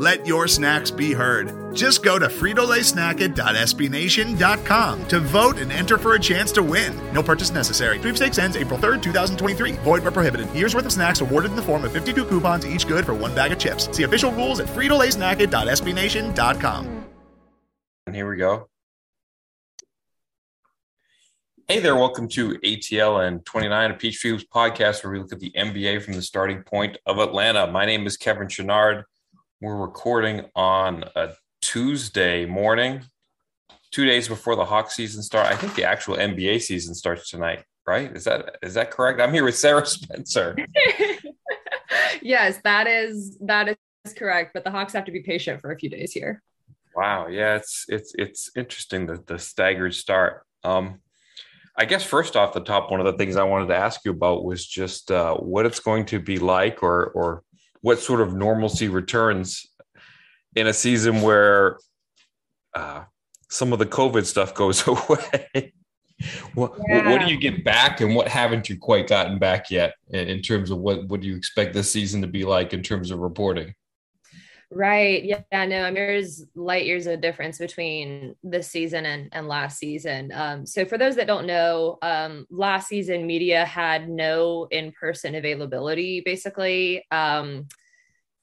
Let your snacks be heard. Just go to fritolaysnacket.sbnation.com to vote and enter for a chance to win. No purchase necessary. Sweepstakes ends April 3rd, 2023. Void where prohibited. Year's worth of snacks awarded in the form of 52 coupons, each good for one bag of chips. See official rules at fritolaysnacket.sbnation.com. And here we go. Hey there, welcome to ATL and 29 of Peachtree podcast, where we look at the NBA from the starting point of Atlanta. My name is Kevin Chouinard. We're recording on a Tuesday morning, two days before the Hawk season start. I think the actual NBA season starts tonight, right? Is that is that correct? I'm here with Sarah Spencer. yes, that is that is correct. But the Hawks have to be patient for a few days here. Wow, yeah, it's it's it's interesting that the staggered start. Um, I guess first off the top, one of the things I wanted to ask you about was just uh, what it's going to be like, or or what sort of normalcy returns in a season where uh, some of the COVID stuff goes away. what, yeah. what do you get back, and what haven't you quite gotten back yet in, in terms of what what do you expect this season to be like in terms of reporting? Right. Yeah. No, I mean, there's light years of difference between this season and, and last season. Um, so, for those that don't know, um, last season media had no in person availability, basically. Um,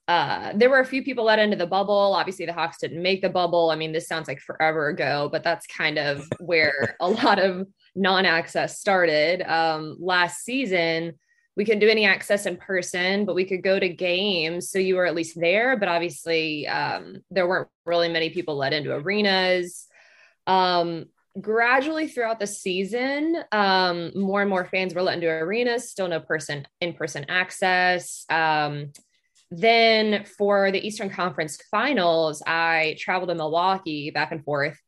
uh, there were a few people let into the bubble. Obviously, the Hawks didn't make the bubble. I mean, this sounds like forever ago, but that's kind of where a lot of non access started. Um, last season, we couldn't do any access in person, but we could go to games. So you were at least there, but obviously um, there weren't really many people let into arenas. Um, gradually throughout the season, um, more and more fans were let into arenas, still no person in person access. Um, then for the Eastern Conference finals, I traveled to Milwaukee back and forth,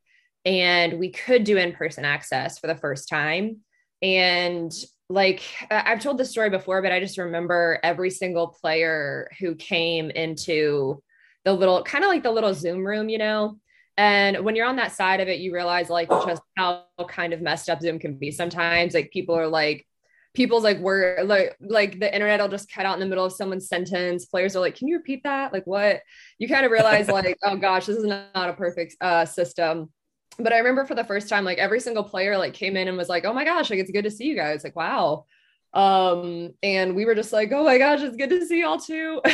and we could do in person access for the first time. And like I've told this story before, but I just remember every single player who came into the little kind of like the little Zoom room, you know. And when you're on that side of it, you realize like just how kind of messed up Zoom can be. Sometimes like people are like people's like word like like the internet will just cut out in the middle of someone's sentence. Players are like, "Can you repeat that?" Like what? You kind of realize like, "Oh gosh, this is not a perfect uh, system." But I remember for the first time, like every single player like came in and was like, "Oh my gosh, like it's good to see you guys." Like, wow. Um, and we were just like, "Oh my gosh, it's good to see y'all too."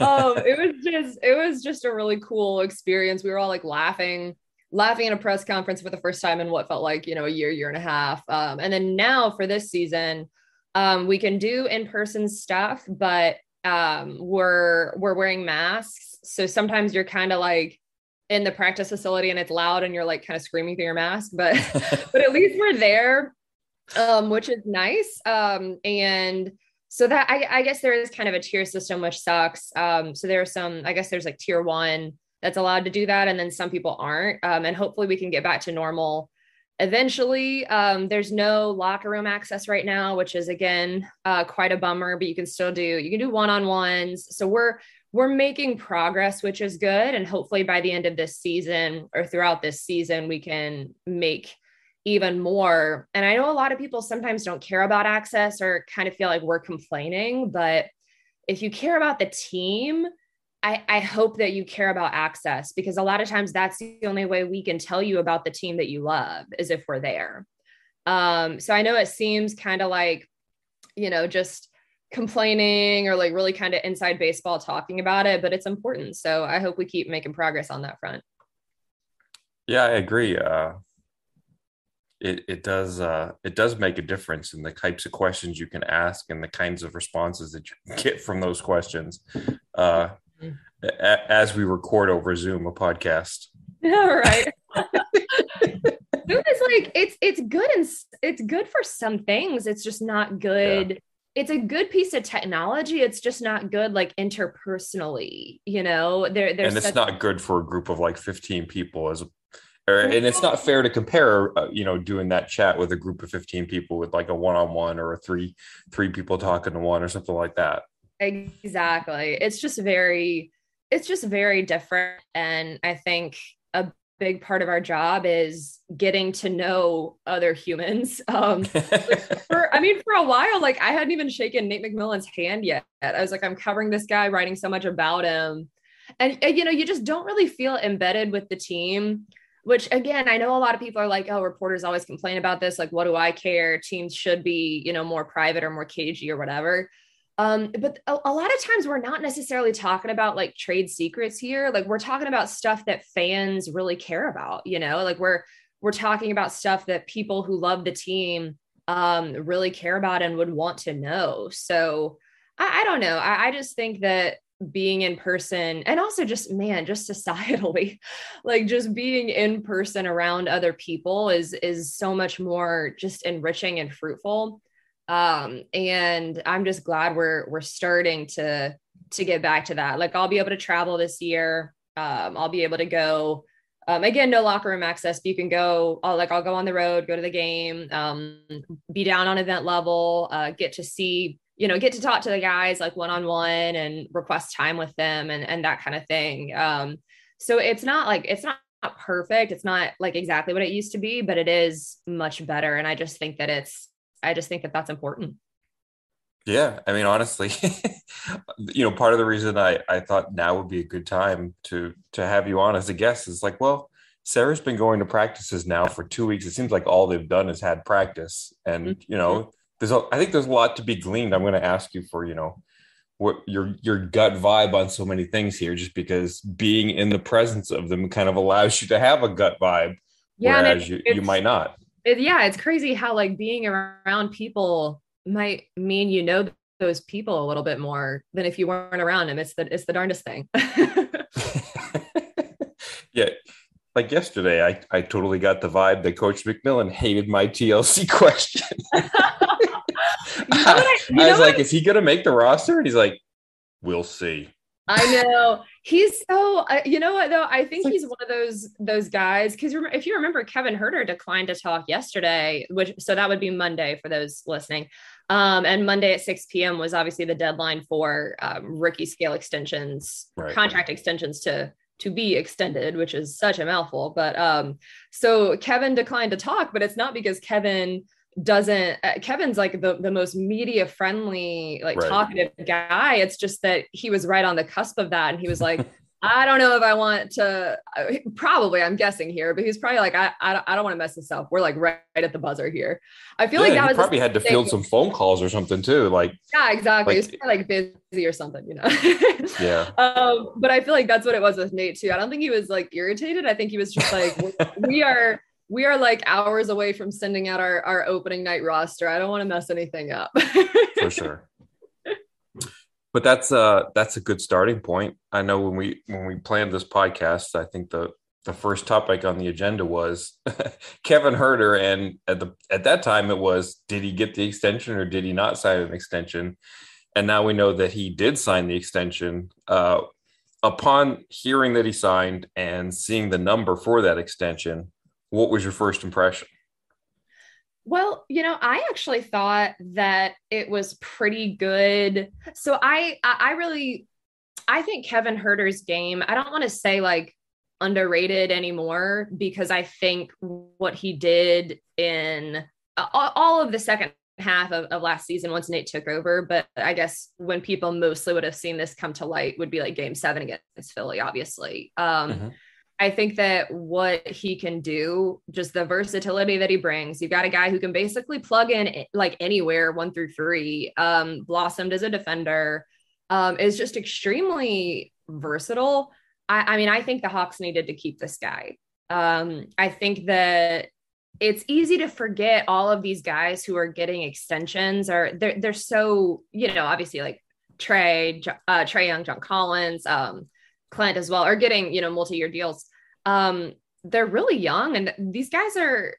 um, it was just, it was just a really cool experience. We were all like laughing, laughing at a press conference for the first time in what felt like you know a year, year and a half. Um, and then now for this season, um, we can do in person stuff, but um, we're we're wearing masks, so sometimes you're kind of like in the practice facility and it's loud and you're like kind of screaming through your mask, but but at least we're there, um, which is nice. Um, and so that I, I guess there is kind of a tier system which sucks. Um, so there are some, I guess there's like tier one that's allowed to do that, and then some people aren't. Um, and hopefully we can get back to normal eventually. Um, there's no locker room access right now, which is again uh, quite a bummer. But you can still do you can do one on ones. So we're we're making progress, which is good. And hopefully by the end of this season or throughout this season, we can make even more. And I know a lot of people sometimes don't care about access or kind of feel like we're complaining, but if you care about the team, I, I, hope that you care about access because a lot of times that's the only way we can tell you about the team that you love is if we're there. Um, so I know it seems kind of like, you know, just complaining or like really kind of inside baseball talking about it, but it's important. So I hope we keep making progress on that front. Yeah, I agree. Uh, it it does uh, it does make a difference in the types of questions you can ask and the kinds of responses that you get from those questions. Uh, mm-hmm. a- as we record over Zoom a podcast. Yeah, right. Zoom is like it's it's good and it's good for some things. It's just not good. Yeah it's a good piece of technology. It's just not good like interpersonally, you know. There, there's and it's such- not good for a group of like 15 people as or, and it's not fair to compare uh, you know doing that chat with a group of 15 people with like a one-on-one or a three three people talking to one or something like that exactly it's just very it's just very different and i think a big part of our job is getting to know other humans. Um for i mean for a while like i hadn't even shaken nate mcmillan's hand yet. I was like i'm covering this guy writing so much about him. And, and you know you just don't really feel embedded with the team which again i know a lot of people are like oh reporters always complain about this. Like what do i care? Teams should be you know more private or more cagey or whatever um, but a, a, lot of times we're not necessarily talking about like trade secrets here like we're talking about stuff that fans really care about you know? Like we're we're talking about stuff that people who love the team um, really care about and would want to know. So i, I don't know. I, I just think that being in person and also just man just societally like just being in person around other people is is so much more just enriching and fruitful um and i'm just glad we're we're starting to to get back to that like i'll be able to travel this year um i'll be able to go um, again, no locker room access, but you can go, I'll, like, I'll go on the road, go to the game, um, be down on event level, uh, get to see you know, get to talk to the guys like one on one and request time with them and, and that kind of thing. Um, so it's not like it's not perfect. It's not like exactly what it used to be, but it is much better. And I just think that it's, I just think that that's important. Yeah. I mean, honestly, you know, part of the reason I, I thought now would be a good time to, to have you on as a guest is like, well, Sarah's been going to practices now for two weeks. It seems like all they've done is had practice and, mm-hmm. you know, there's a, I think there's a lot to be gleaned. I'm going to ask you for, you know, what your your gut vibe on so many things here, just because being in the presence of them kind of allows you to have a gut vibe, yeah, whereas you, you might not. It, yeah, it's crazy how like being around people might mean you know those people a little bit more than if you weren't around them. It's the it's the darndest thing. yeah, like yesterday, I, I totally got the vibe that Coach McMillan hated my TLC question. I, I, was like, is he going to make the roster? And he's like, we'll see. I know he's so. Uh, you know what though? I think like, he's one of those those guys because if you remember, Kevin Huerter declined to talk yesterday, which so that would be Monday for those listening. Um, and Monday at 6 p.m. was obviously the deadline for um, rookie scale extensions, right. contract extensions to to be extended, which is such a mouthful. But um, so Kevin declined to talk, but it's not because Kevin doesn't uh, kevin's like the, the most media friendly like right. talkative guy. It's just that he was right on the cusp of that and he was like i don't know if i want to uh, probably i'm guessing here but he's probably like i i, I don't want to mess this up. We're like right, right, at the buzzer here. I feel yeah, like that was probably had to field some phone calls or something too like yeah exactly. like, like busy or something you know? Yeah. Um but i feel like that's what it was with nate too. I don't think he was like irritated. I think he was just like we are we are like hours away from sending out our, our opening night roster. I don't want to mess anything up. For sure. But that's uh that's a good starting point. I know when we when we planned this podcast, I think the the first topic on the agenda was Kevin Huerter, and at the at that time it was did he get the extension or did he not sign an extension? And now we know that he did sign the extension. Uh, upon hearing that he signed and seeing the number for that extension, what was your first impression? Well, you know, I actually thought that it was pretty good. So I I really I think Kevin Huerter's game, I don't want to say like underrated anymore because I think what he did in all of the second half of, of last season once Nate took over. But I guess when people mostly would have seen this come to light would be like game seven against Philly, obviously. Um, mm-hmm. I think that what he can do, just the versatility that he brings, you've got a guy who can basically plug in like anywhere one through three, um, blossomed as a defender, um, is just extremely versatile. I, I mean, I think the Hawks needed to keep this guy. Um, I think that it's easy to forget all of these guys who are getting extensions or they're, they're so, you know, obviously like Trae, uh, Trae Young, John Collins, um, Clint as well are getting, you know, multi-year deals. Um, they're really young and these guys are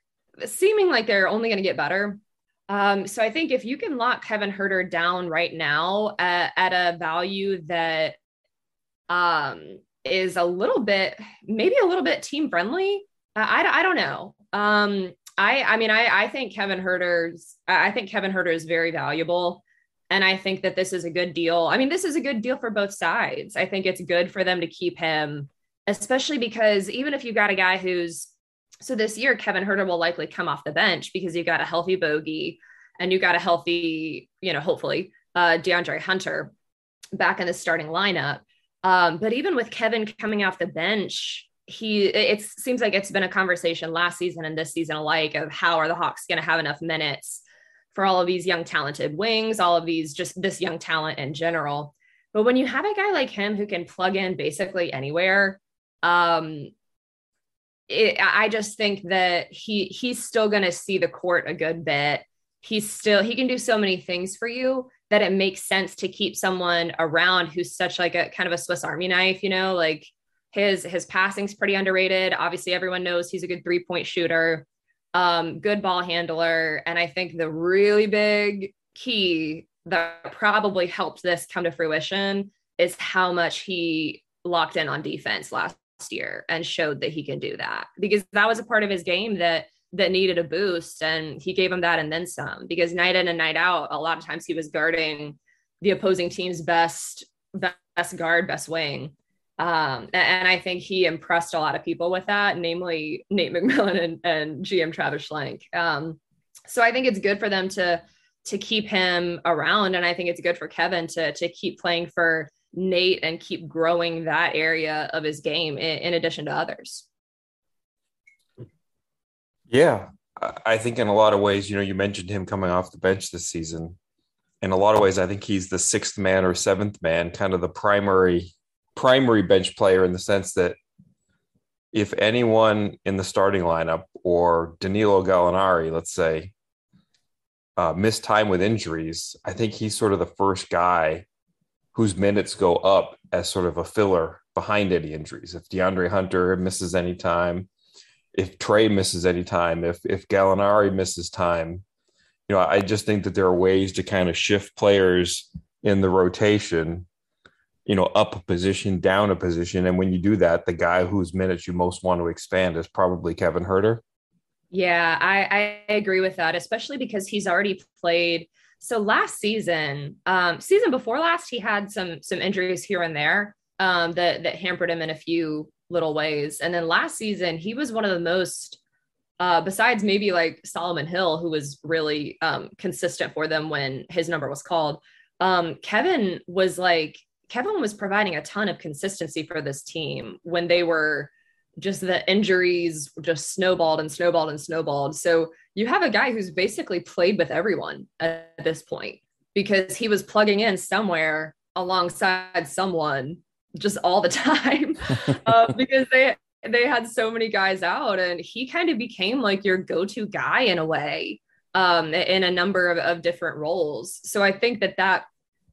seeming like they're only going to get better. Um, so I think if you can lock Kevin Huerter down right now at, at a value that um, is a little bit, maybe a little bit team friendly, I, I, I don't know. Um, I, I mean, I, I think Kevin Huerter's, I think Kevin Huerter is very valuable. And I think that this is a good deal. I mean, this is a good deal for both sides. I think it's good for them to keep him, especially because even if you got a guy who's so this year, Kevin Huerter will likely come off the bench because you got a healthy bogey and you got a healthy, you know, hopefully uh, DeAndre Hunter back in the starting lineup. Um, but even with Kevin coming off the bench, he it seems like it's been a conversation last season and this season alike of how are the Hawks going to have enough minutes for all of these young talented wings, all of these just this young talent in general. But when you have a guy like him who can plug in basically anywhere, um, it, I just think that he he's still going to see the court a good bit. He's still he can do so many things for you that it makes sense to keep someone around who's such like a kind of a Swiss Army knife, you know, like his his passing's pretty underrated. Obviously, everyone knows he's a good three point shooter, um, good ball handler, and I think the really big key that probably helped this come to fruition is how much he locked in on defense last year and showed that he can do that. Because that was a part of his game that that needed a boost and he gave him that and then some. Because night in and night out a lot of times he was guarding the opposing team's best best guard best wing um, and I think he impressed a lot of people with that, namely Nate McMillan and, and GM Travis Schlenk. Um, so I think it's good for them to to keep him around, and I think it's good for Kevin to to keep playing for Nate and keep growing that area of his game in, in addition to others. Yeah, I think in a lot of ways, you know, you mentioned him coming off the bench this season. In a lot of ways, I think he's the sixth man or seventh man, kind of the primary primary bench player in the sense that if anyone in the starting lineup or Danilo Gallinari, let's say, uh, missed time with injuries, I think he's sort of the first guy whose minutes go up as sort of a filler behind any injuries. If DeAndre Hunter misses any time, if Trae misses any time, if if Gallinari misses time, you know, I just think that there are ways to kind of shift players in the rotation, you know, up a position, down a position. And when you do that, the guy whose minutes you most want to expand is probably Kevin Huerter. Yeah, I, I agree with that, especially because he's already played so last season, um, season before last, he had some some injuries here and there um, that that hampered him in a few little ways. And then last season, he was one of the most, uh, besides maybe like Solomon Hill, who was really um, consistent for them when his number was called. Um, Kevin was like Kevin was providing a ton of consistency for this team when they were just the injuries just snowballed and snowballed and snowballed. So you have a guy who's basically played with everyone at this point because he was plugging in somewhere alongside someone just all the time uh, because they they had so many guys out and he kind of became like your go-to guy in a way um, in a number of, of different roles so i think that that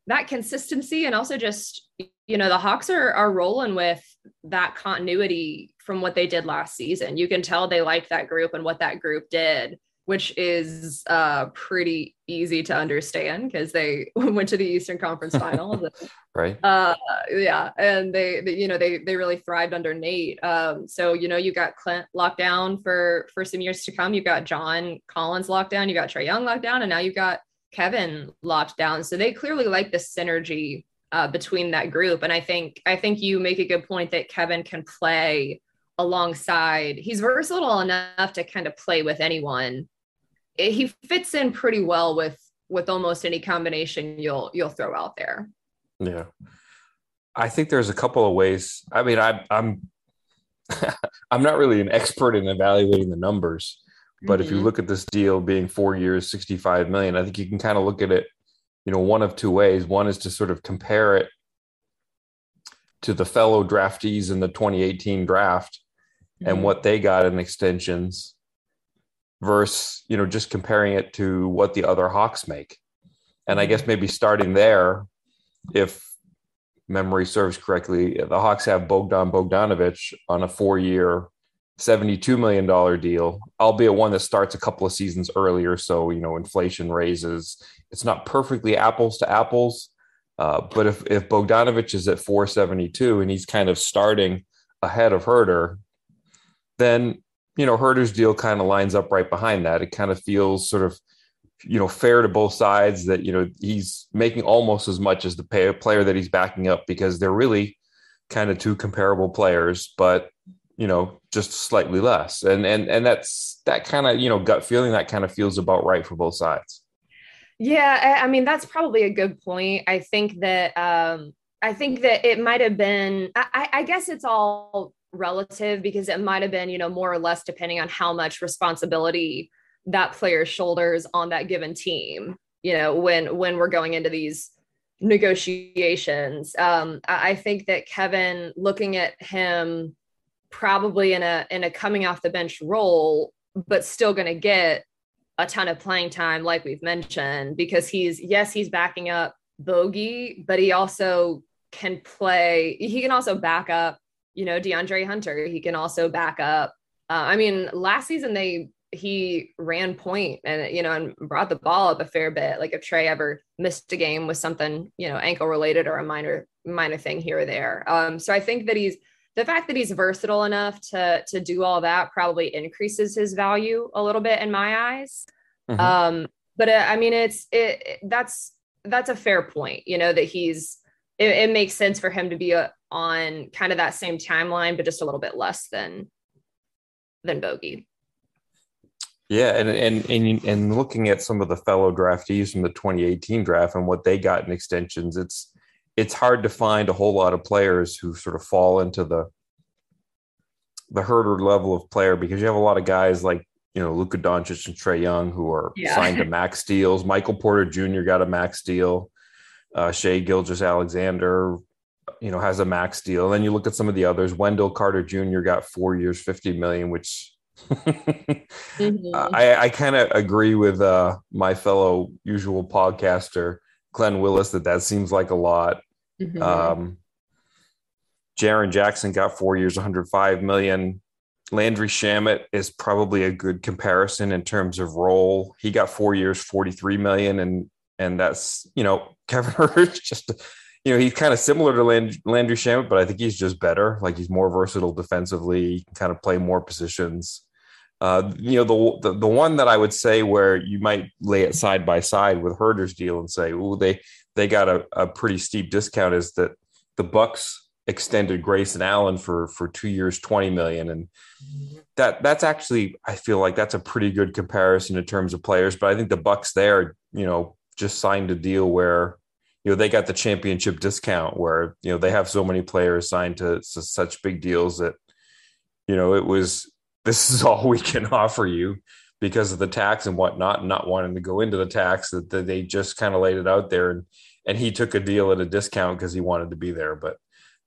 that consistency and also just you know the hawks are are rolling with that continuity from what they did last season. You can tell they liked that group and what that group did which is uh pretty easy to understand because they went to the eastern conference finals right. uh yeah and they, they, you know they they really thrived under nate. Um so you know you got clint locked down for for some years to come. You got john collins locked down. You got Trae young locked down. And now you've got kevin locked down so they clearly like the synergy uh, between that group and i think i think you make a good point that kevin can play alongside he's versatile enough to kind of play with anyone he fits in pretty well with with almost any combination you'll you'll throw out there. Yeah. I think there's a couple of ways. I mean, I, I'm I'm not really an expert in evaluating the numbers, but mm-hmm. if you mm-hmm. look at this deal being four years, 65 million, I think you can kind of look at it, you know, one of two ways. One is to sort of compare it to the fellow draftees in the 2018 draft mm-hmm. and what they got in extensions versus you know just comparing it to what the other hawks make and i guess mm-hmm. maybe starting there if memory serves correctly the hawks have bogdan Bogdanovic on a four year $72 million deal, albeit one that starts a couple of seasons earlier. So, you know, inflation raises. It's not perfectly apples to apples. Uh, but if, if Bogdanovic is at 472 and he's kind of starting ahead of Huerter, then, you know, Huerter's deal kind of lines up right behind that. It kind of feels sort of, you know, fair to both sides that, you know, he's making almost as much as the pay, player that he's backing up because they're really kind of two comparable players. But you know, just slightly less. And and and that's that kind of, you know, gut feeling that kind of feels about right for both sides. Yeah, I, I mean that's probably a good point. I think that um I think that it might have been I, I guess it's all relative because it might have been, you know, more or less depending on how much responsibility that player shoulders on that given team, you know, when when we're going into these negotiations. Um, I think that Kevin, looking at him probably in a in a coming off the bench role, but still going to get a ton of playing time, like we've mentioned, because he's yes, he's backing up Bogey, but he also can play. He can also back up, you know, DeAndre Hunter. He can also back up. Uh, I mean, last season they he ran point and you know and brought the ball up a fair bit. Like if Trae ever missed a game with something you know ankle related or a minor minor thing here or there. Um, so I think that he's the fact that he's versatile enough to to do all that probably increases his value a little bit in my eyes. Mm-hmm. Um, but uh, I mean, it's it, it, that's that's a fair point. You know that he's it, it makes sense for him to be a, uh, on kind of that same timeline, but just a little bit less than than Bogey. Yeah, and and and and looking at some of the fellow draftees from the 2018 draft and what they got in extensions, it's it's hard to find a whole lot of players who sort of fall into the the Huerter level of player because you have a lot of guys like you know Luka Doncic and Trae Young who are yeah. signed to max deals. Michael Porter Jr. got a max deal. Uh, Shai Gilgeous-Alexander, you know, has a max deal. And then you look at some of the others. Wendell Carter Jr. got four years, fifty million, which mm-hmm. I, I kind of agree with uh, my fellow usual podcaster Glenn Willis that that seems like a lot. Mm-hmm. Um, Jaren Jackson got four years, 105 million. Landry Shamet is probably a good comparison in terms of role. He got four years, 43 million, and and that's you know Kevin Huerter's just you know he's kind of similar to Land- Landry Shamet, but I think he's just better. Like he's more versatile defensively, he can kind of play more positions. Uh, you know, the, the, the one that I would say where you might lay it side by side with Huerter's deal and say, "Oh, they they got a, a pretty steep discount," is that the Bucks extended Grayson Allen for for two years, twenty million, and that that's actually I feel like that's a pretty good comparison in terms of players. But I think the Bucks there, you know, just signed a deal where you know they got the championship discount where you know they have so many players signed to, to such big deals that you know it was this is all we can offer you because of the tax and whatnot, and not wanting to go into the tax that, that they just kind of laid it out there. And, and he took a deal at a discount because he wanted to be there. But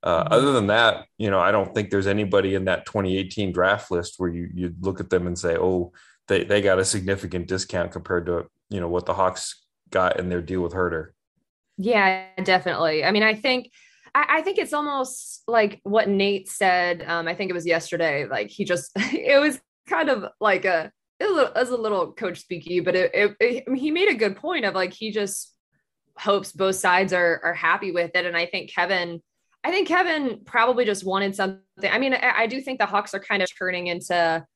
uh, mm-hmm. other than that, you know, I don't think there's anybody in that 2018 draft list where you, you look at them and say, oh, they, they got a significant discount compared to, you know, what the Hawks got in their deal with Huerter. Yeah, definitely. I mean, I think – I, I think it's almost like what Nate said. Um, I think it was yesterday. Like he just, it was kind of like a, it was a, little coach speaky, but it, it, it, he made a good point of like he just hopes both sides are are happy with it. And I think Kevin, I think Kevin probably just wanted something. I mean, I, I do think the Hawks are kind of turning into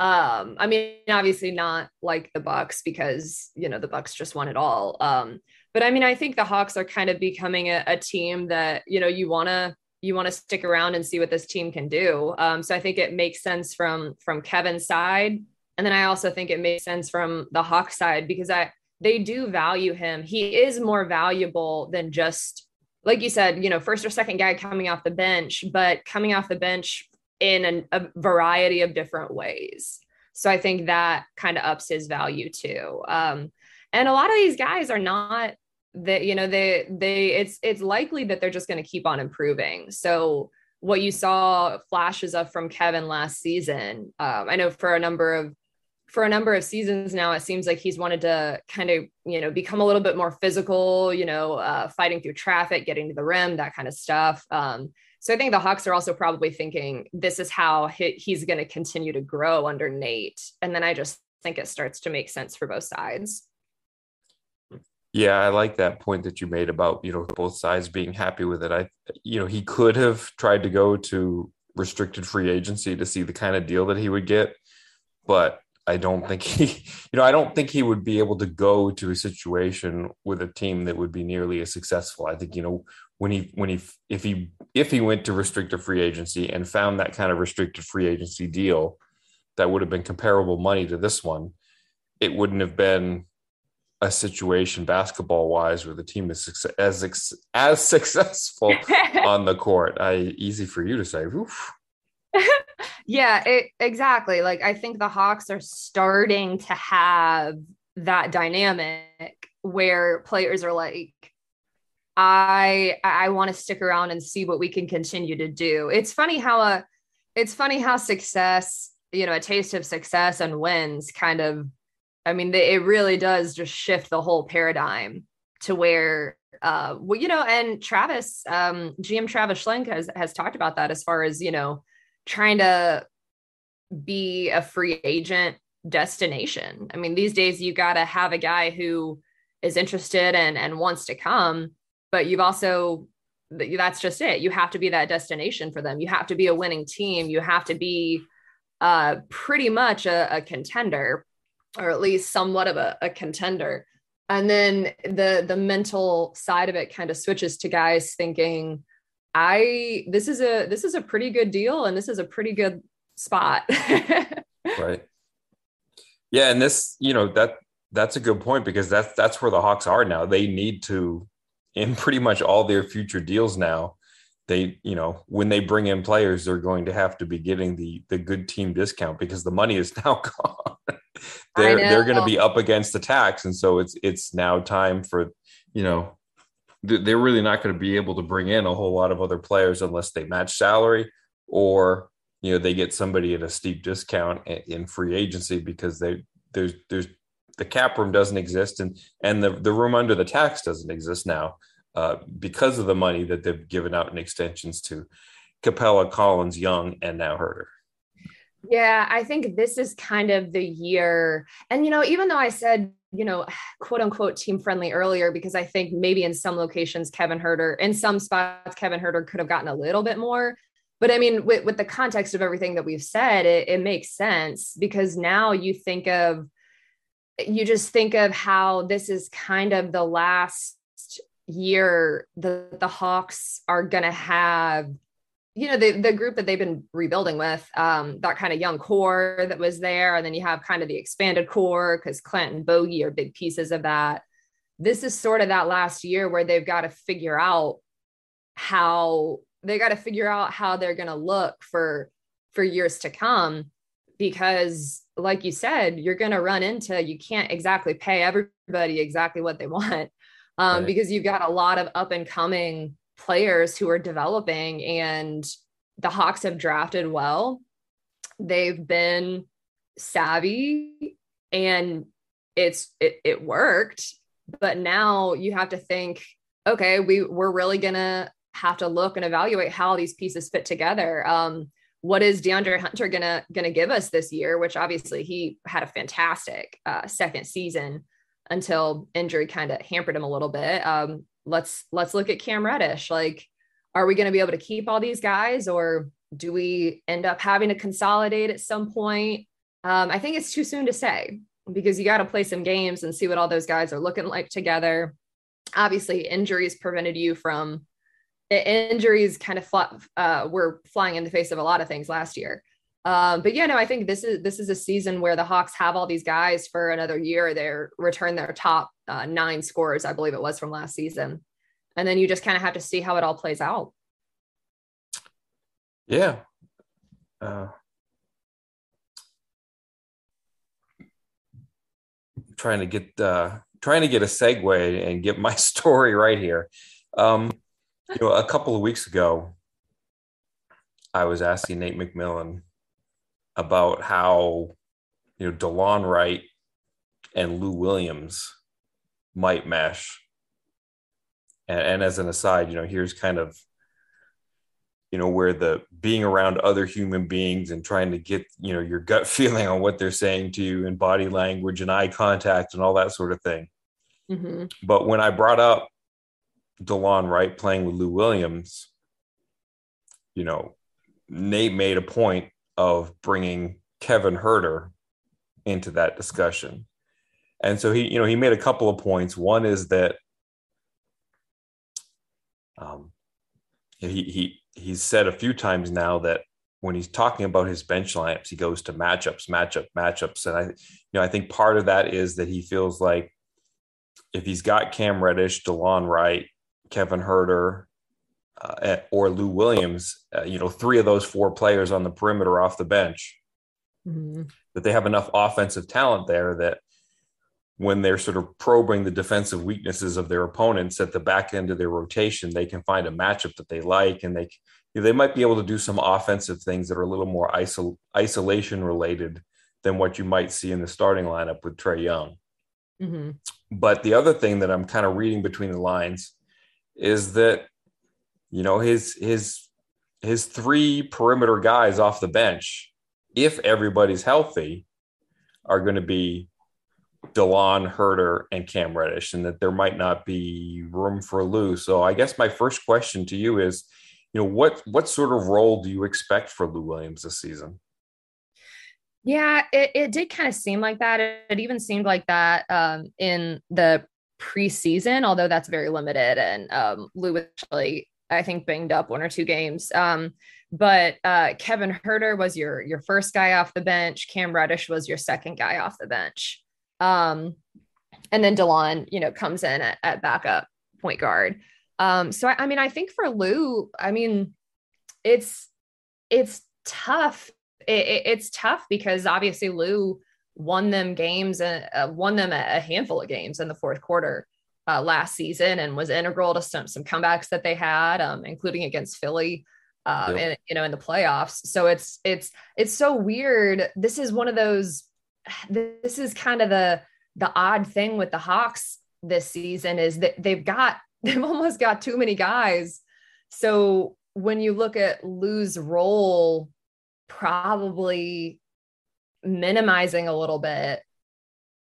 um i mean obviously not like the bucks because you know the bucks just won it all um but I mean, I think the Hawks are kind of becoming a, a team that, you know, you want to, you want to stick around and see what this team can do. Um, so I think it makes sense from, from Kevin's side. And then I also think it makes sense from the Hawk side because I, they do value him. He is more valuable than just, like you said, you know, first or second guy coming off the bench, but coming off the bench in an, a variety of different ways. So I think that kind of ups his value too. Um, and a lot of these guys are not that you know they they it's it's likely that they're just going to keep on improving so what you saw flashes of from kevin last season um, i know for a number of for a number of seasons now it seems like he's wanted to kind of you know become a little bit more physical you know uh, fighting through traffic getting to the rim that kind of stuff um, So I think the Hawks are also probably thinking this is how he, he's going to continue to grow under Nate. And then I just think it starts to make sense for both sides. Yeah, I like that point that you made about, you know, both sides being happy with it. I, you know, he could have tried to go to restricted free agency to see the kind of deal that he would get, but I don't think he, you know, I don't think he would be able to go to a situation with a team that would be nearly as successful. I think, you know, when he, when he, if he, if he went to restricted free agency and found that kind of restricted free agency deal that would have been comparable money to this one, it wouldn't have been a situation basketball wise where the team is success, as as successful on the court. I easy for you to say. yeah, it, exactly. Like I think the Hawks are starting to have that dynamic where players are like I I want to stick around and see what we can continue to do. It's funny how a it's funny how success, you know, a taste of success and wins kind of I mean, it really does just shift the whole paradigm to where, uh, well, you know, and Travis, um, GM Travis Schlenk has, has talked about that as far as, you know, trying to be a free agent destination. I mean, these days you got to have a guy who is interested and, and wants to come, but you've also, that's just it. You have to be that destination for them. You have to be a winning team. You have to be uh, pretty much a, a contender or at least somewhat of a, a contender. And then the the mental side of it kind of switches to guys thinking i this is a this is a pretty good deal and this is a pretty good spot. Right. Yeah and this you know that that's a good point because that's that's where the hawks are now. They need to in pretty much all their future deals now they you know when they bring in players they're going to have to be getting the the good team discount because the money is now gone they're they're going to be up against the tax and so it's it's now time for you know they're really not going to be able to bring in a whole lot of other players unless they match salary or you know they get somebody at a steep discount in free agency because they there's there's the cap room doesn't exist and and the, the room under the tax doesn't exist now uh, because of the money that they've given out in extensions to Capela, Collins, Young, and now Huerter. Yeah, I think this is kind of the year. And, you know, even though I said, you know, quote unquote team friendly earlier, because I think maybe in some locations, Kevin Huerter, in some spots, Kevin Huerter could have gotten a little bit more. But I mean, with, with the context of everything that we've said, it, it makes sense because now you think of, you just think of how this is kind of the last year that the Hawks are going to have you know the the group that they've been rebuilding with um that kind of young core that was there and then you have kind of the expanded core because Clint and Bogey are big pieces of that this is sort of that last year where they've got to figure out how they got to figure out how they're going to look for for years to come because like you said you're going to run into you can't exactly pay everybody exactly what they want um, right. because you've got a lot of up and coming players who are developing and the Hawks have drafted well. They've been savvy and it's it, it worked but now you have to think okay we we're really gonna have to look and evaluate how these pieces fit together um what is deandre hunter gonna gonna give us this year which obviously he had a fantastic uh, second season until injury kind of hampered him a little bit. Um, let's let's look at Cam Reddish. Like, are we going to be able to keep all these guys, or do we end up having to consolidate at some point? Um, I think it's too soon to say because you got to play some games and see what all those guys are looking like together. Obviously, injuries prevented you from injuries kind of uh, were flying in the face of a lot of things last year. Um, but yeah, no, I think this is this is a season where the Hawks have all these guys for another year. They're return their top uh, nine scores, I believe it was from last season, and then you just kind of have to see how it all plays out. Yeah. Uh, trying to get uh, trying to get a segue and get my story right here. Um, you know, a couple of weeks ago, I was asking Nate McMillan about how you know Delon Wright and Lou Williams might mesh. And, and as an aside, you know, here's kind of you know, where the being around other human beings and trying to get, you know, your gut feeling on what they're saying to you and body language and eye contact and all that sort of thing. Mm-hmm. But when I brought up DeLon Wright playing with Lou Williams, you know, Nate made a point of bringing Kevin Huerter into that discussion. And so he, you know, he made a couple of points. One is that um, he he he's said a few times now that when he's talking about his bench lineups, he goes to matchups, matchup, matchups, and I, you know, I think part of that is that he feels like if he's got Cam Reddish, DeLon Wright, Kevin Huerter, uh, or Lou Williams, uh, you know, three of those four players on the perimeter off the bench, mm-hmm. that they have enough offensive talent there that when they're sort of probing the defensive weaknesses of their opponents at the back end of their rotation, they can find a matchup that they like, and they they might be able to do some offensive things that are a little more isol- isolation related than what you might see in the starting lineup with Trae Young. Mm-hmm. But the other thing that I'm kind of reading between the lines is that you know his his his three perimeter guys off the bench, if everybody's healthy, are going to be DeLon, Huerter and Cam Reddish, and that there might not be room for Lou. So I guess my first question to you is, you know, what what sort of role do you expect for Lou Williams this season? Yeah, it, it did kind of seem like that. It, even seemed like that um, in the preseason, although that's very limited. And um, Lou was actually, I think, banged up one or two games. Um, but uh, Kevin Huerter was your your first guy off the bench. Cam Reddish was your second guy off the bench. Um, and then DeLon, you know, comes in at, at backup point guard. Um, so I, I mean, I think for Lou, I mean, it's it's tough. It, it, it's tough because obviously Lou won them games and uh, won them a, handful of games in the fourth quarter uh, last season and was integral to some some comebacks that they had, um, including against Philly. Uh, yep. and you know in the playoffs so it's it's it's so weird this is one of those this is kind of the the odd thing with the Hawks this season is that they've got they've almost got too many guys. So when you look at Lou's role, probably minimizing a little bit,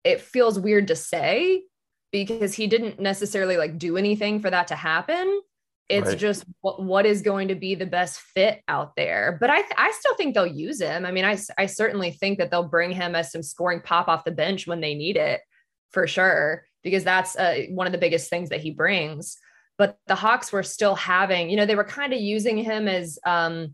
it feels weird to say because he didn't necessarily like do anything for that to happen. It's right. just what, what is going to be the best fit out there. But I, I still think they'll use him. I mean, I, I certainly think that they'll bring him as some scoring pop off the bench when they need it for sure, because that's uh, one of the biggest things that he brings. But the Hawks were still having, you know, they were kind of using him as um,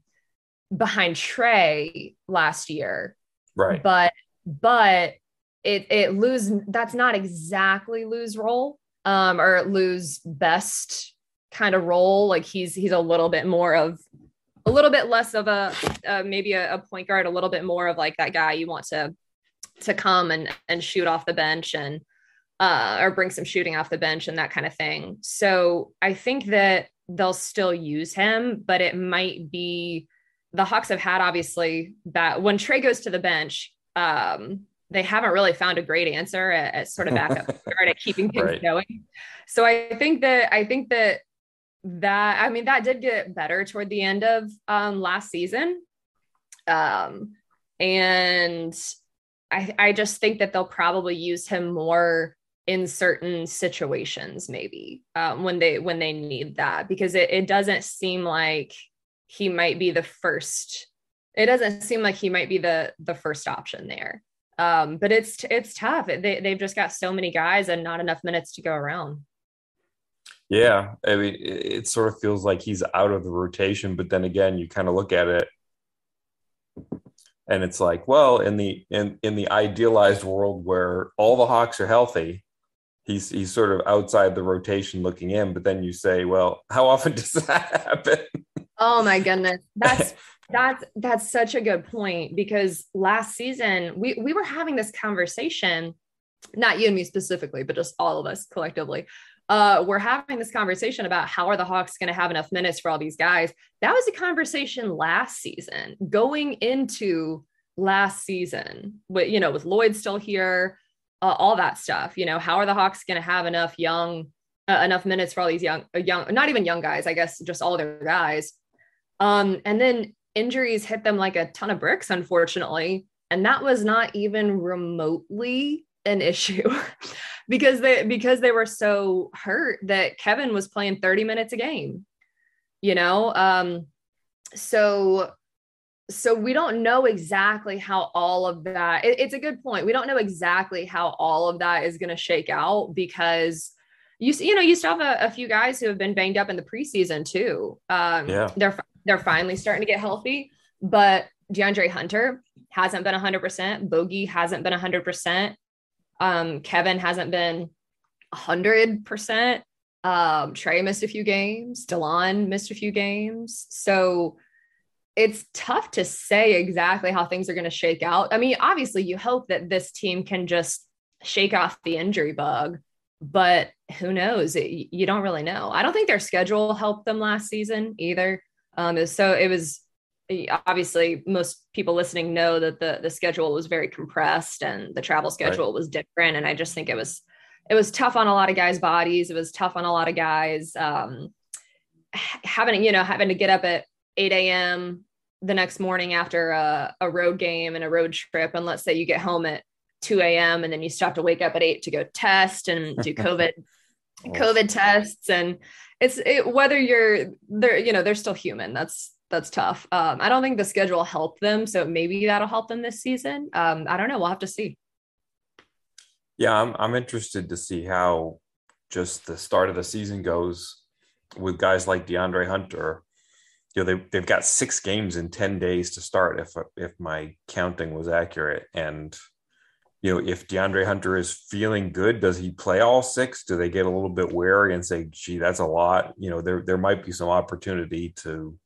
behind Trae last year. Right. But, but it, it lose, that's not exactly Lou's role um, or Lou's best kind of role. Like he's he's a little bit more of a little bit less of a uh, maybe a, a, point guard, a little bit more of like that guy you want to to come and and shoot off the bench and uh, or bring some shooting off the bench and that kind of thing. So I think that they'll still use him, but it might be the Hawks have had obviously that when Trae goes to the bench, um, they haven't really found a great answer at, at sort of backup at keeping things right. going. So I think that I think that that I mean that did get better toward the end of um, last season, um, and I I just think that they'll probably use him more in certain situations maybe um, when they when they need that because it, it doesn't seem like he might be the first it doesn't seem like he might be the the first option there. Um but it's it's tough. They, they've just got so many guys and not enough minutes to go around yeah, I mean, it, it sort of feels like he's out of the rotation, but then again, you kind of look at it and it's like, well, in the in in the idealized world where all the Hawks are healthy, he's he's sort of outside the rotation looking in. But then you say, well, how often does that happen? Oh my goodness, that's that's that's such a good point because last season we we were having this conversation, not you and me specifically, but just all of us collectively uh, we're having this conversation about how are the Hawks going to have enough minutes for all these guys. That was a conversation last season, going into last season, with you know, with Lloyd still here, uh, all that stuff. You know, how are the Hawks going to have enough young, uh, enough minutes for all these young, uh, young, not even young guys, I guess, just all their guys. Um, and then injuries hit them like a ton of bricks, unfortunately. And that was not even remotely an issue because they because they were so hurt that Kevin was playing 30 minutes a game. You know, um, so so we don't know exactly how all of that it, it's a good point. We don't know exactly how all of that is going to shake out because you see, you know you still have a, a, few guys who have been banged up in the preseason too. Um yeah. they're they're finally starting to get healthy but deandre hunter hasn't been 100% bogey hasn't been 100% um kevin hasn't been 100% um Trae missed a few games delon missed a few games so it's tough to say exactly how things are going to shake out. I mean, obviously, you hope that this team can just shake off the injury bug, but who knows? It, you don't really know. I don't think their schedule helped them last season either. Um, so it was obviously most people listening know that the the schedule was very compressed and the travel schedule right. was different. And I just think it was it was tough on a lot of guys' bodies. It was tough on a lot of guys. Um, having you know having to get up at 8 a.m. the next morning after a, a road game and a road trip. And let's say you get home at 2 a.m. and then you still have to wake up at 8 to go test and do COVID COVID tests. And it's it, whether you're there, you know, they're still human. That's that's tough. Um, I don't think the schedule helped them. So maybe that'll help them this season. Um, I don't know. We'll have to see. Yeah, I'm I'm interested to see how just the start of the season goes with guys like DeAndre Hunter you know they they've got six games in 10 days to start if if my counting was accurate and you know if DeAndre Hunter is feeling good does he play all six do they get a little bit wary and say gee that's a lot you know there there might be some opportunity to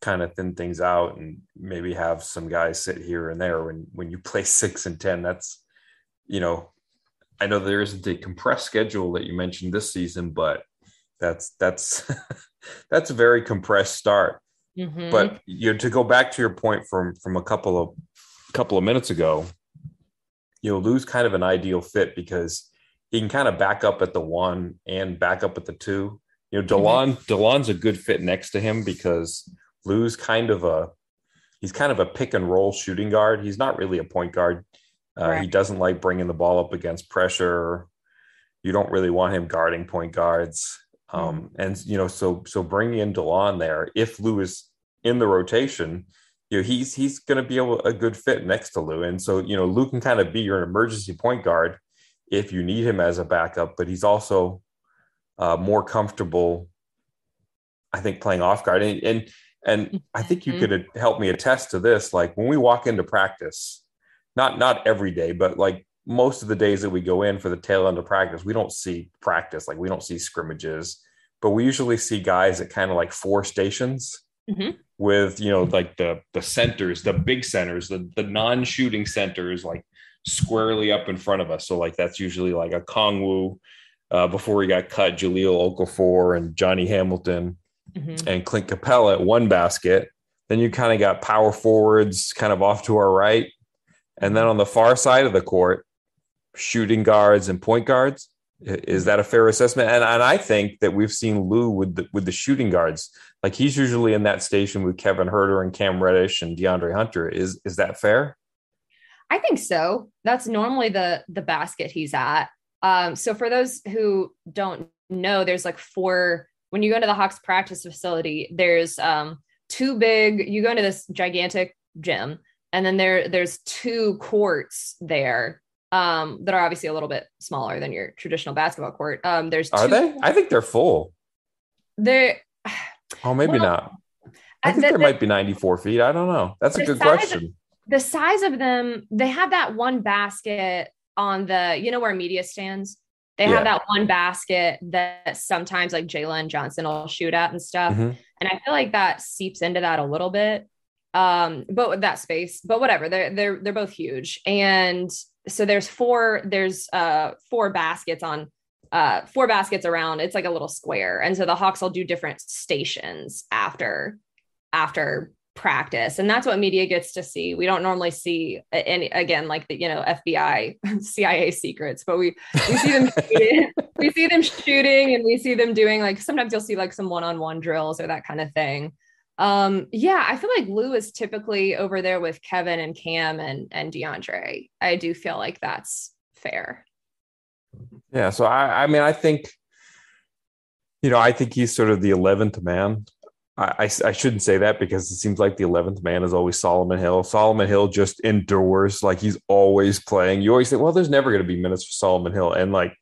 kind of thin things out and maybe have some guys sit here and there when when you play 6 and 10 that's you know I know there isn't a compressed schedule that you mentioned this season but that's that's that's a very compressed start. Mm-hmm. But you know, to go back to your point from from a couple of couple of minutes ago, you know, Lou's kind of an ideal fit because he can kind of back up at the one and back up at the two. You know, Delon mm-hmm. Delon's a good fit next to him because Lou's kind of a he's kind of a pick and roll shooting guard. He's not really a point guard. Uh. He doesn't like bringing the ball up against pressure. You don't really want him guarding point guards. Um, mm-hmm. and you know, so so bringing in Delon there, if Lou is in the rotation, you know, he's he's going to be able a good fit next to Lou, and so you know, Lou can kind of be your emergency point guard if you need him as a backup, but he's also uh, more comfortable, I think, playing off guard, and and and I think you mm-hmm. could help me attest to this. Like when we walk into practice, not not every day, but like most of the days that we go in for the tail end of practice, we don't see practice, like we don't see scrimmages, but we usually see guys at kind of like four stations mm-hmm. with, you know, like the the centers, the big centers, the the non-shooting centers, like squarely up in front of us. So like that's usually like Okongwu uh, before he got cut, Jahlil Okafor and Johnny Hamilton mm-hmm. and Clint Capela at one basket. Then you kind of got power forwards kind of off to our right. And then on the far side of the court, shooting guards and point guards. Is that a fair assessment? And, and I think that we've seen Lou with the, with the shooting guards. Like he's usually in that station with Kevin Huerter and Cam Reddish and DeAndre Hunter. Is is that fair? I think so. That's normally the the basket he's at. Um, so for those who don't know, there's like four. When you go into the Hawks practice facility, there's um, two big. You go into this gigantic gym, and then there there's two courts there um, that are obviously a little bit smaller than your traditional basketball court. Um, there's are they? I think they're full. They. Oh, maybe well, not. I think the, there might be 94 feet. I don't know. That's a good question. Of, the size of them, they have that one basket on the, you know, where media stands. They yeah. have that one basket that sometimes like Jalen Johnson will shoot at and stuff. Mm-hmm. And I feel like that seeps into that a little bit. Um, but with that space, but whatever, they're they're they're both huge. And so there's four there's uh four baskets on uh four baskets around it's like a little square and so the hawks will do different stations after after practice and that's what media gets to see we don't normally see any again like the you know fbi cia secrets but we we see them shooting, we see them shooting and we see them doing like sometimes you'll see like some one-on-one drills or that kind of thing Um, yeah, I feel like Lou is typically over there with Kevin and Cam and and DeAndre. I do feel like that's fair. Yeah, so I, I mean, I think, you know, I think he's sort of the eleventh man. I, I, shouldn't say that because it seems like the eleventh man is always Solomon Hill. Solomon Hill just endures, like he's always playing. You always think, well, there's never going to be minutes for Solomon Hill, and like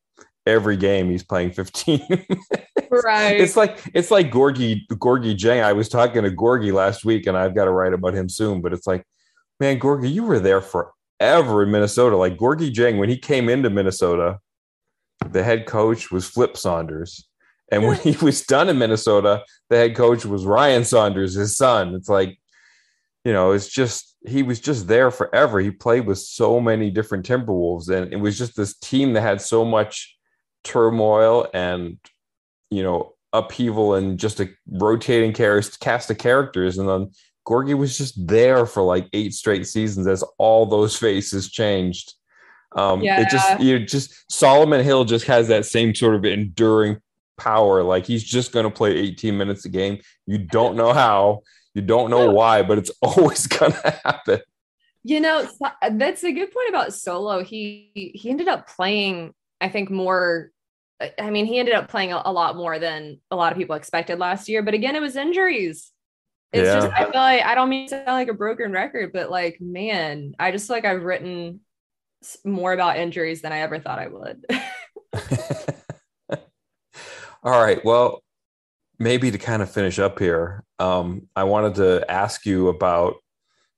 every game he's playing 15 right. It's like it's like gorgui gorgui dieng i was talking to gorgui last week and i've got to write about him soon but it's like man gorgui you were there forever in minnesota. Like gorgui Dieng, when he came into minnesota the head coach was flip saunders and when he was done in minnesota the head coach was ryan saunders his son it's like you know it's just he was just there forever he played with so many different timberwolves and it was just this team that had so much turmoil and you know upheaval and just a rotating cast of characters and then Gorgui was just there for like eight straight seasons as all those faces changed. Um, yeah. It just you know, just Solomon Hill just has that same sort of enduring power. Like he's just going to play 18 minutes a game. You don't know how, you don't know why, but it's always going to happen. You know, uh, that's a good point about Solo. He he ended up playing, I think, more uh, I mean, he ended up playing a, a, lot more than a lot of people expected last year. But again, it was injuries. It's yeah. just I feel like I don't mean to sound like a broken record, but like, man, I just feel like I've written more about injuries than I ever thought I would. All right. Well, maybe to kind of finish up here, um, I wanted to ask you about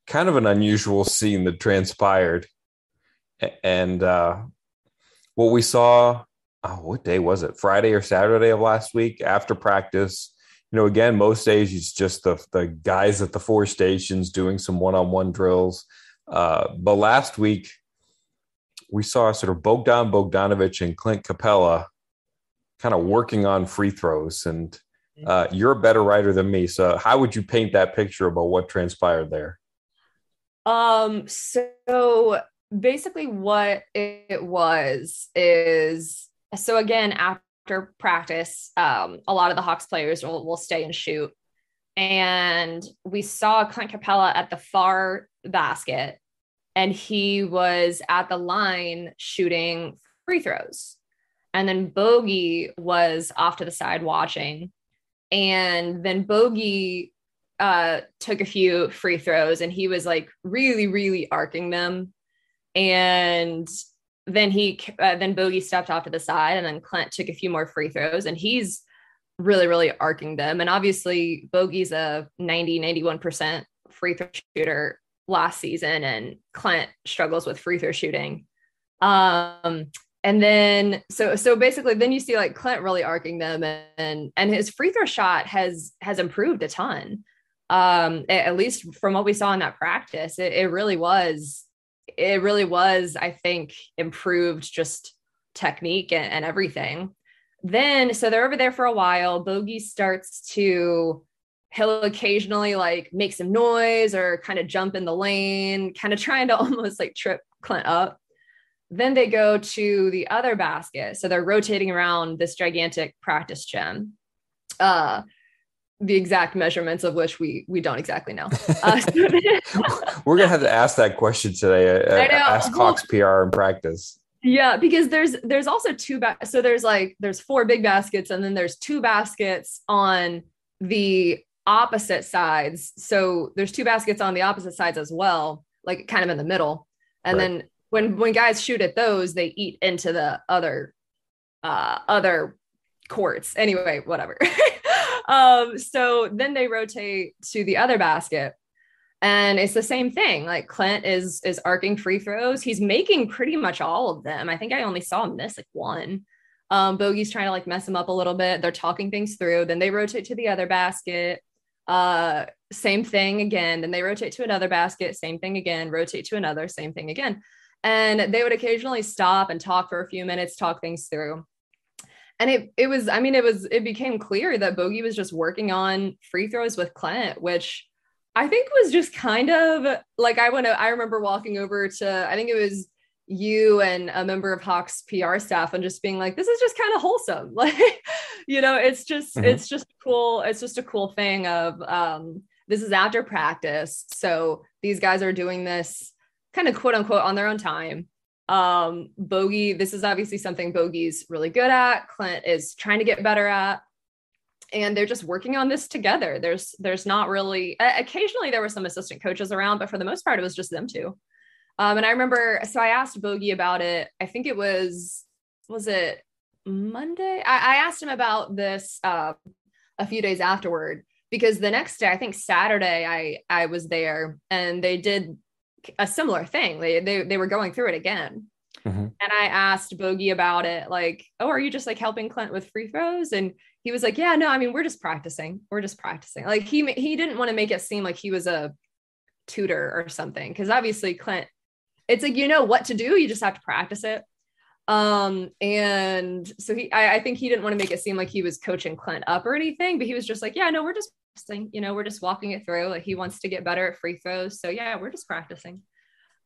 kind of an unusual scene that transpired. And uh, what we saw oh, what day was it? Friday or Saturday of last week after practice. You know, again, most days it's just the the guys at the four stations doing some one on one drills. Uh, but last week we saw sort of Bogdan Bogdanovic and Clint Capela kind of working on free throws. And mm-hmm. uh, you're a better writer than me, so how would you paint that picture about what transpired there? Um. So basically, what it was is so again, after practice, um, a lot of the Hawks players will, will stay and shoot. And we saw Clint Capela at the far basket, and he was at the line shooting free throws. And then Bogey was off to the side watching. And then Bogey uh, took a few free throws and he was like really, really arcing them. And then he uh, then Bogey stepped off to the side, and then Clint took a few more free throws, and he's really really arcing them. And obviously, Bogey's a 90 91 percent free throw shooter last season, and Clint struggles with free throw shooting. Um, and then so so basically, then you see like Clint really arcing them, and and his free throw shot has has improved a ton. Um, at least from what we saw in that practice, it, it really was it really was, I think, improved just technique and, and everything. Then, so they're over there for a while. Bogey starts to he'll occasionally like make some noise or kind of jump in the lane, kind of trying to almost like trip Clint up. Then they go to the other basket. So they're rotating around this gigantic practice gym. Uh, the exact measurements of which we we don't exactly know. Uh, We're gonna have to ask that question today. Uh, ask Hawks PR in practice. Yeah, because there's there's also two ba- so there's like there's four big baskets and then there's two baskets on the opposite sides. So there's two baskets on the opposite sides as well, like kind of in the middle. And right. then when when guys shoot at those, they eat into the other uh other courts. Anyway, whatever. um, so then they rotate to the other basket. And it's the same thing. Like Clint is is arcing free throws. He's making pretty much all of them. I think I only saw him miss like one. Um, Bogey's trying to like mess him up a little bit. They're talking things through. Then they rotate to the other basket. Uh, same thing again. Then they rotate to another basket. Same thing again. Rotate to another. Same thing again. And they would occasionally stop and talk for a few minutes, talk things through and it it was i mean it was it became clear that bogey was just working on free throws with clint which i think was just kind of like i went to i remember walking over to i think it was you and a member of Hawks PR staff and just being like, this is just kind of wholesome. Like, you know, it's just, mm-hmm. it's just cool. It's just a cool thing of um, this is after practice. So these guys are doing this kind of quote unquote on their own time. Um, Bogey, this is obviously something Bogey's really good at. Clint is trying to get better at. And they're just working on this together. There's there's not really occasionally there were some assistant coaches around, but for the most part, it was just them two. Um, and I remember so I asked Bogey about it. I think it was was it Monday? I, I asked him about this uh, a few days afterward because the next day, I think Saturday, I I was there and they did a similar thing. They they they were going through it again. Mm-hmm. And I asked Bogey about it, like, oh, are you just like helping Clint with free throws? And he was like, yeah, no, I mean, we're just practicing. We're just practicing. Like he he didn't want to make it seem like he was a tutor or something. Cause obviously Clint, it's like you know what to do, you just have to practice it. Um, and so he I, I think he didn't want to make it seem like he was coaching Clint up or anything, but he was just like, Yeah, no, we're just practicing. You know, we're just walking it through. Like he wants to get better at free throws. So yeah, we're just practicing.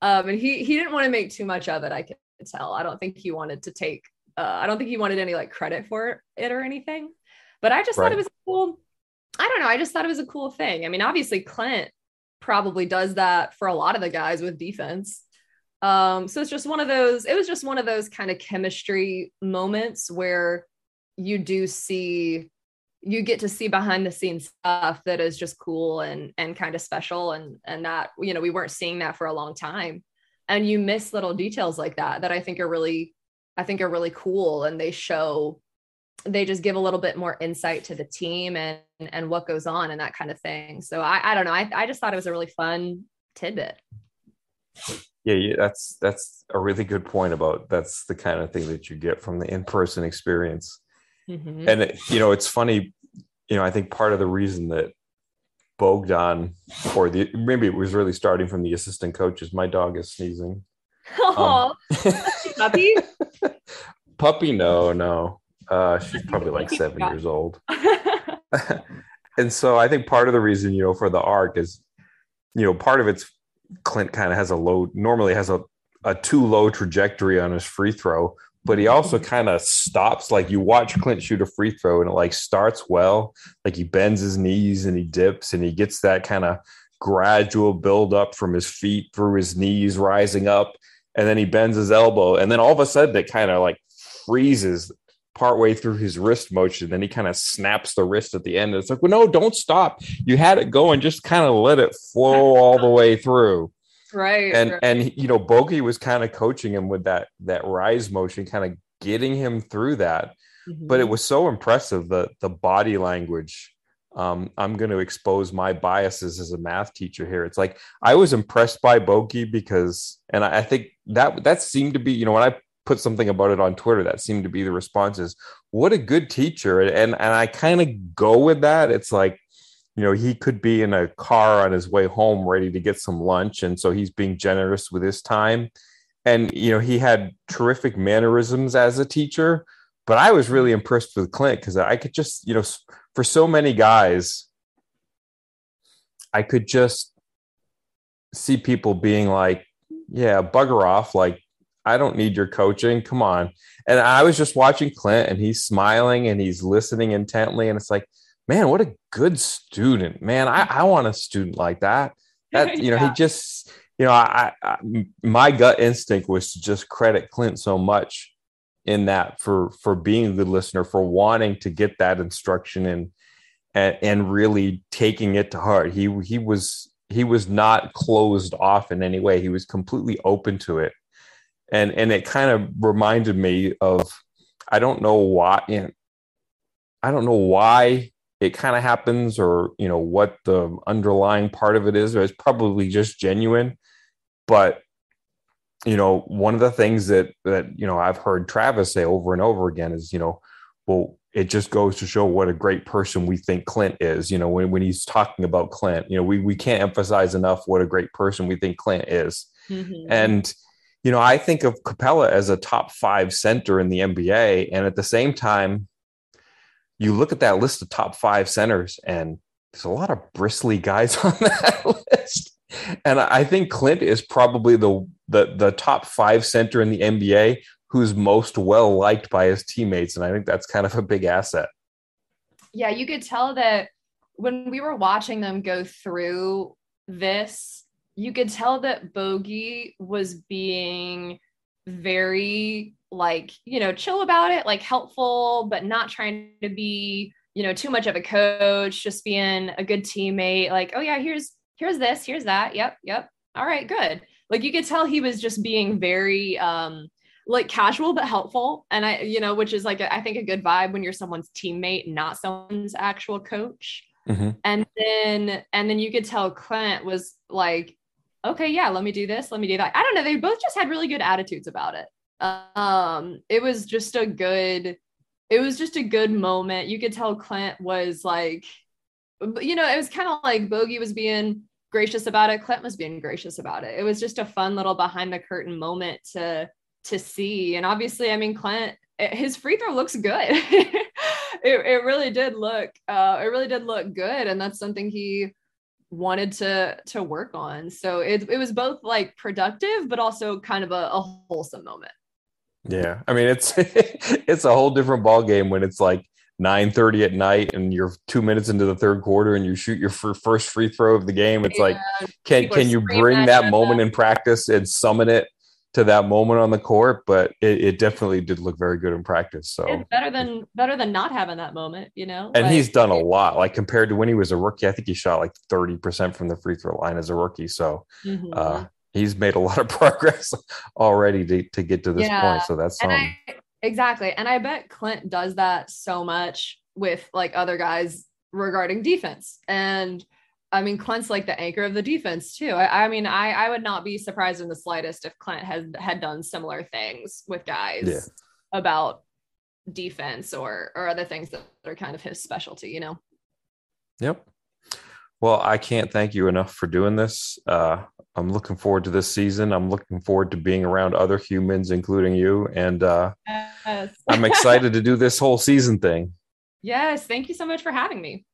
Um, and he he didn't want to make too much of it. I can tell. I don't think he wanted to take. Uh, I don't think he wanted any like credit for it or anything. But I just right. thought it was cool. I don't know. I just thought it was a cool thing. I mean, obviously Clint probably does that for a lot of the guys with defense. Um, so it's just one of those. It was just one of those kind of chemistry moments where you do see you get to see behind the scenes stuff that is just cool and and kind of special and and that you know we weren't seeing that for a long time. And you miss little details like that that i think are really i think are really cool and they show they just give a little bit more insight to the team and and what goes on and that kind of thing. So i i don't know i, I just thought it was a really fun tidbit. Yeah, yeah that's that's a really good point about that's the kind of thing that you get from the in-person experience Mm-hmm. And it, you know, it's funny. You know, I think part of the reason that Bogdan, or the maybe it was really starting from the assistant coaches. My dog is sneezing. Oh, um, puppy. puppy? No, no. Uh, she's probably like seven years old. and so I think part of the reason, you know, for the arc is, you know, part of it's Clint kind of has a low, normally has a, a too low trajectory on his free throw, but he also kind of stops. Like you watch Clint shoot a free throw and it like starts well. Like he bends his knees and he dips and he gets that kind of gradual build up from his feet through his knees, rising up. And then he bends his elbow. And then all of a sudden it kind of like freezes partway through his wrist motion. Then he kind of snaps the wrist at the end. It's like, well, no, don't stop. You had it going. Just kind of let it flow all the way through right and right. and you know bogey was kind of coaching him with that that rise motion kind of getting him through that mm-hmm. but it mm-hmm. was so impressive the the body language um, i'm going to expose my biases as a math teacher here it's like i was impressed by bogey because and I, I think that that seemed to be you know when i put something about it on twitter that seemed to be the responses what a good teacher and and i kind of go with that it's like you know he could be in a car on his way home ready to get some lunch and so he's being generous with his time. And you know he had terrific mannerisms as a teacher but i was really impressed with clint because i could just you know for so many guys i could just see people being like yeah bugger off like i don't need your coaching come on. And i was just watching clint and he's smiling and he's listening intently and it's like man, what a good student, man. I, I want a student like that. That, you know, yeah. he just, you know, I, I, my gut instinct was to just credit Clint so much in that for, for being a good listener, for wanting to get that instruction and, and, and really taking it to heart. He, he was, he was not closed off in any way. He was completely open to it. And, and it kind of reminded me of, I don't know why, you know, I don't know why it kind of happens or you know what the underlying part of it is or it's probably just genuine. But you know one of the things that that you know i've heard travis say over and over again is you know well it just goes to show what a great person we think clint is. You know when, when he's talking about clint you know we, we can't emphasize enough what a great person we think clint is. Mm-hmm. and you know i think of Capela as a top five center in the nba and at the same time you look at that list of top five centers, and there's a lot of bristly guys on that list. And I think Clint is probably the the the top five center in the NBA who's most well liked by his teammates, and I think that's kind of a big asset. Yeah, you could tell that when we were watching them go through this, you could tell that Bogey was being very like, you know, chill about it, like helpful, but not trying to be, you know, too much of a coach, just being a good teammate. Like, oh yeah, here's here's this, here's that. Yep, yep. All right, good. Like you could tell he was just being very um like casual but helpful and i you know which is like a, I think a good vibe when you're someone's teammate not someone's actual coach mm-hmm. and then and then you could tell clint was like okay yeah let me do this let me do that i don't know they both just had really good attitudes about it um it was just a good it was just a good moment you could tell clint was like you know it was kind of like bogey was being gracious about it clint was being gracious about it it was just a fun little behind the curtain moment to to see. And obviously, I mean, Clint, eh, his free throw looks good. it, it really did look, uh, it really did look good. And that's something he wanted to to work on. So it, it was both like productive, but also kind of a, a wholesome moment. Yeah. I mean, it's, it's a whole different ball game when it's like 9 30 at night and you're two minutes into the third quarter and you shoot your first free throw of the game. It's yeah. like, can, can you bring that moment in practice and summon it to that moment on the court, but it, it, definitely did look very good in practice. So it's better than better than not having that moment, you know. And like, he's done a lot, like compared to when he was a rookie. I think he shot like thirty percent from the free throw line as a rookie. So mm-hmm. uh, he's made a lot of progress already to, to get to this yeah. point. So that's and I, exactly. And I bet Clint does that so much with like other guys regarding defense and I mean, Clint's like the anchor of the defense too. I, I, mean, I, I would not be surprised in the slightest if Clint had had done similar things with guys yeah. about defense or or other things that are kind of his specialty. You know. Yep. Well, I can't thank you enough for doing this. Uh, I'm looking forward to this season. I'm looking forward to being around other humans, including you, and uh, yes. I'm excited to do this whole season thing. Yes, thank you so much for having me.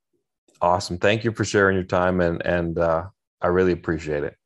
Awesome. Thank you for sharing your time and and uh, I really appreciate it.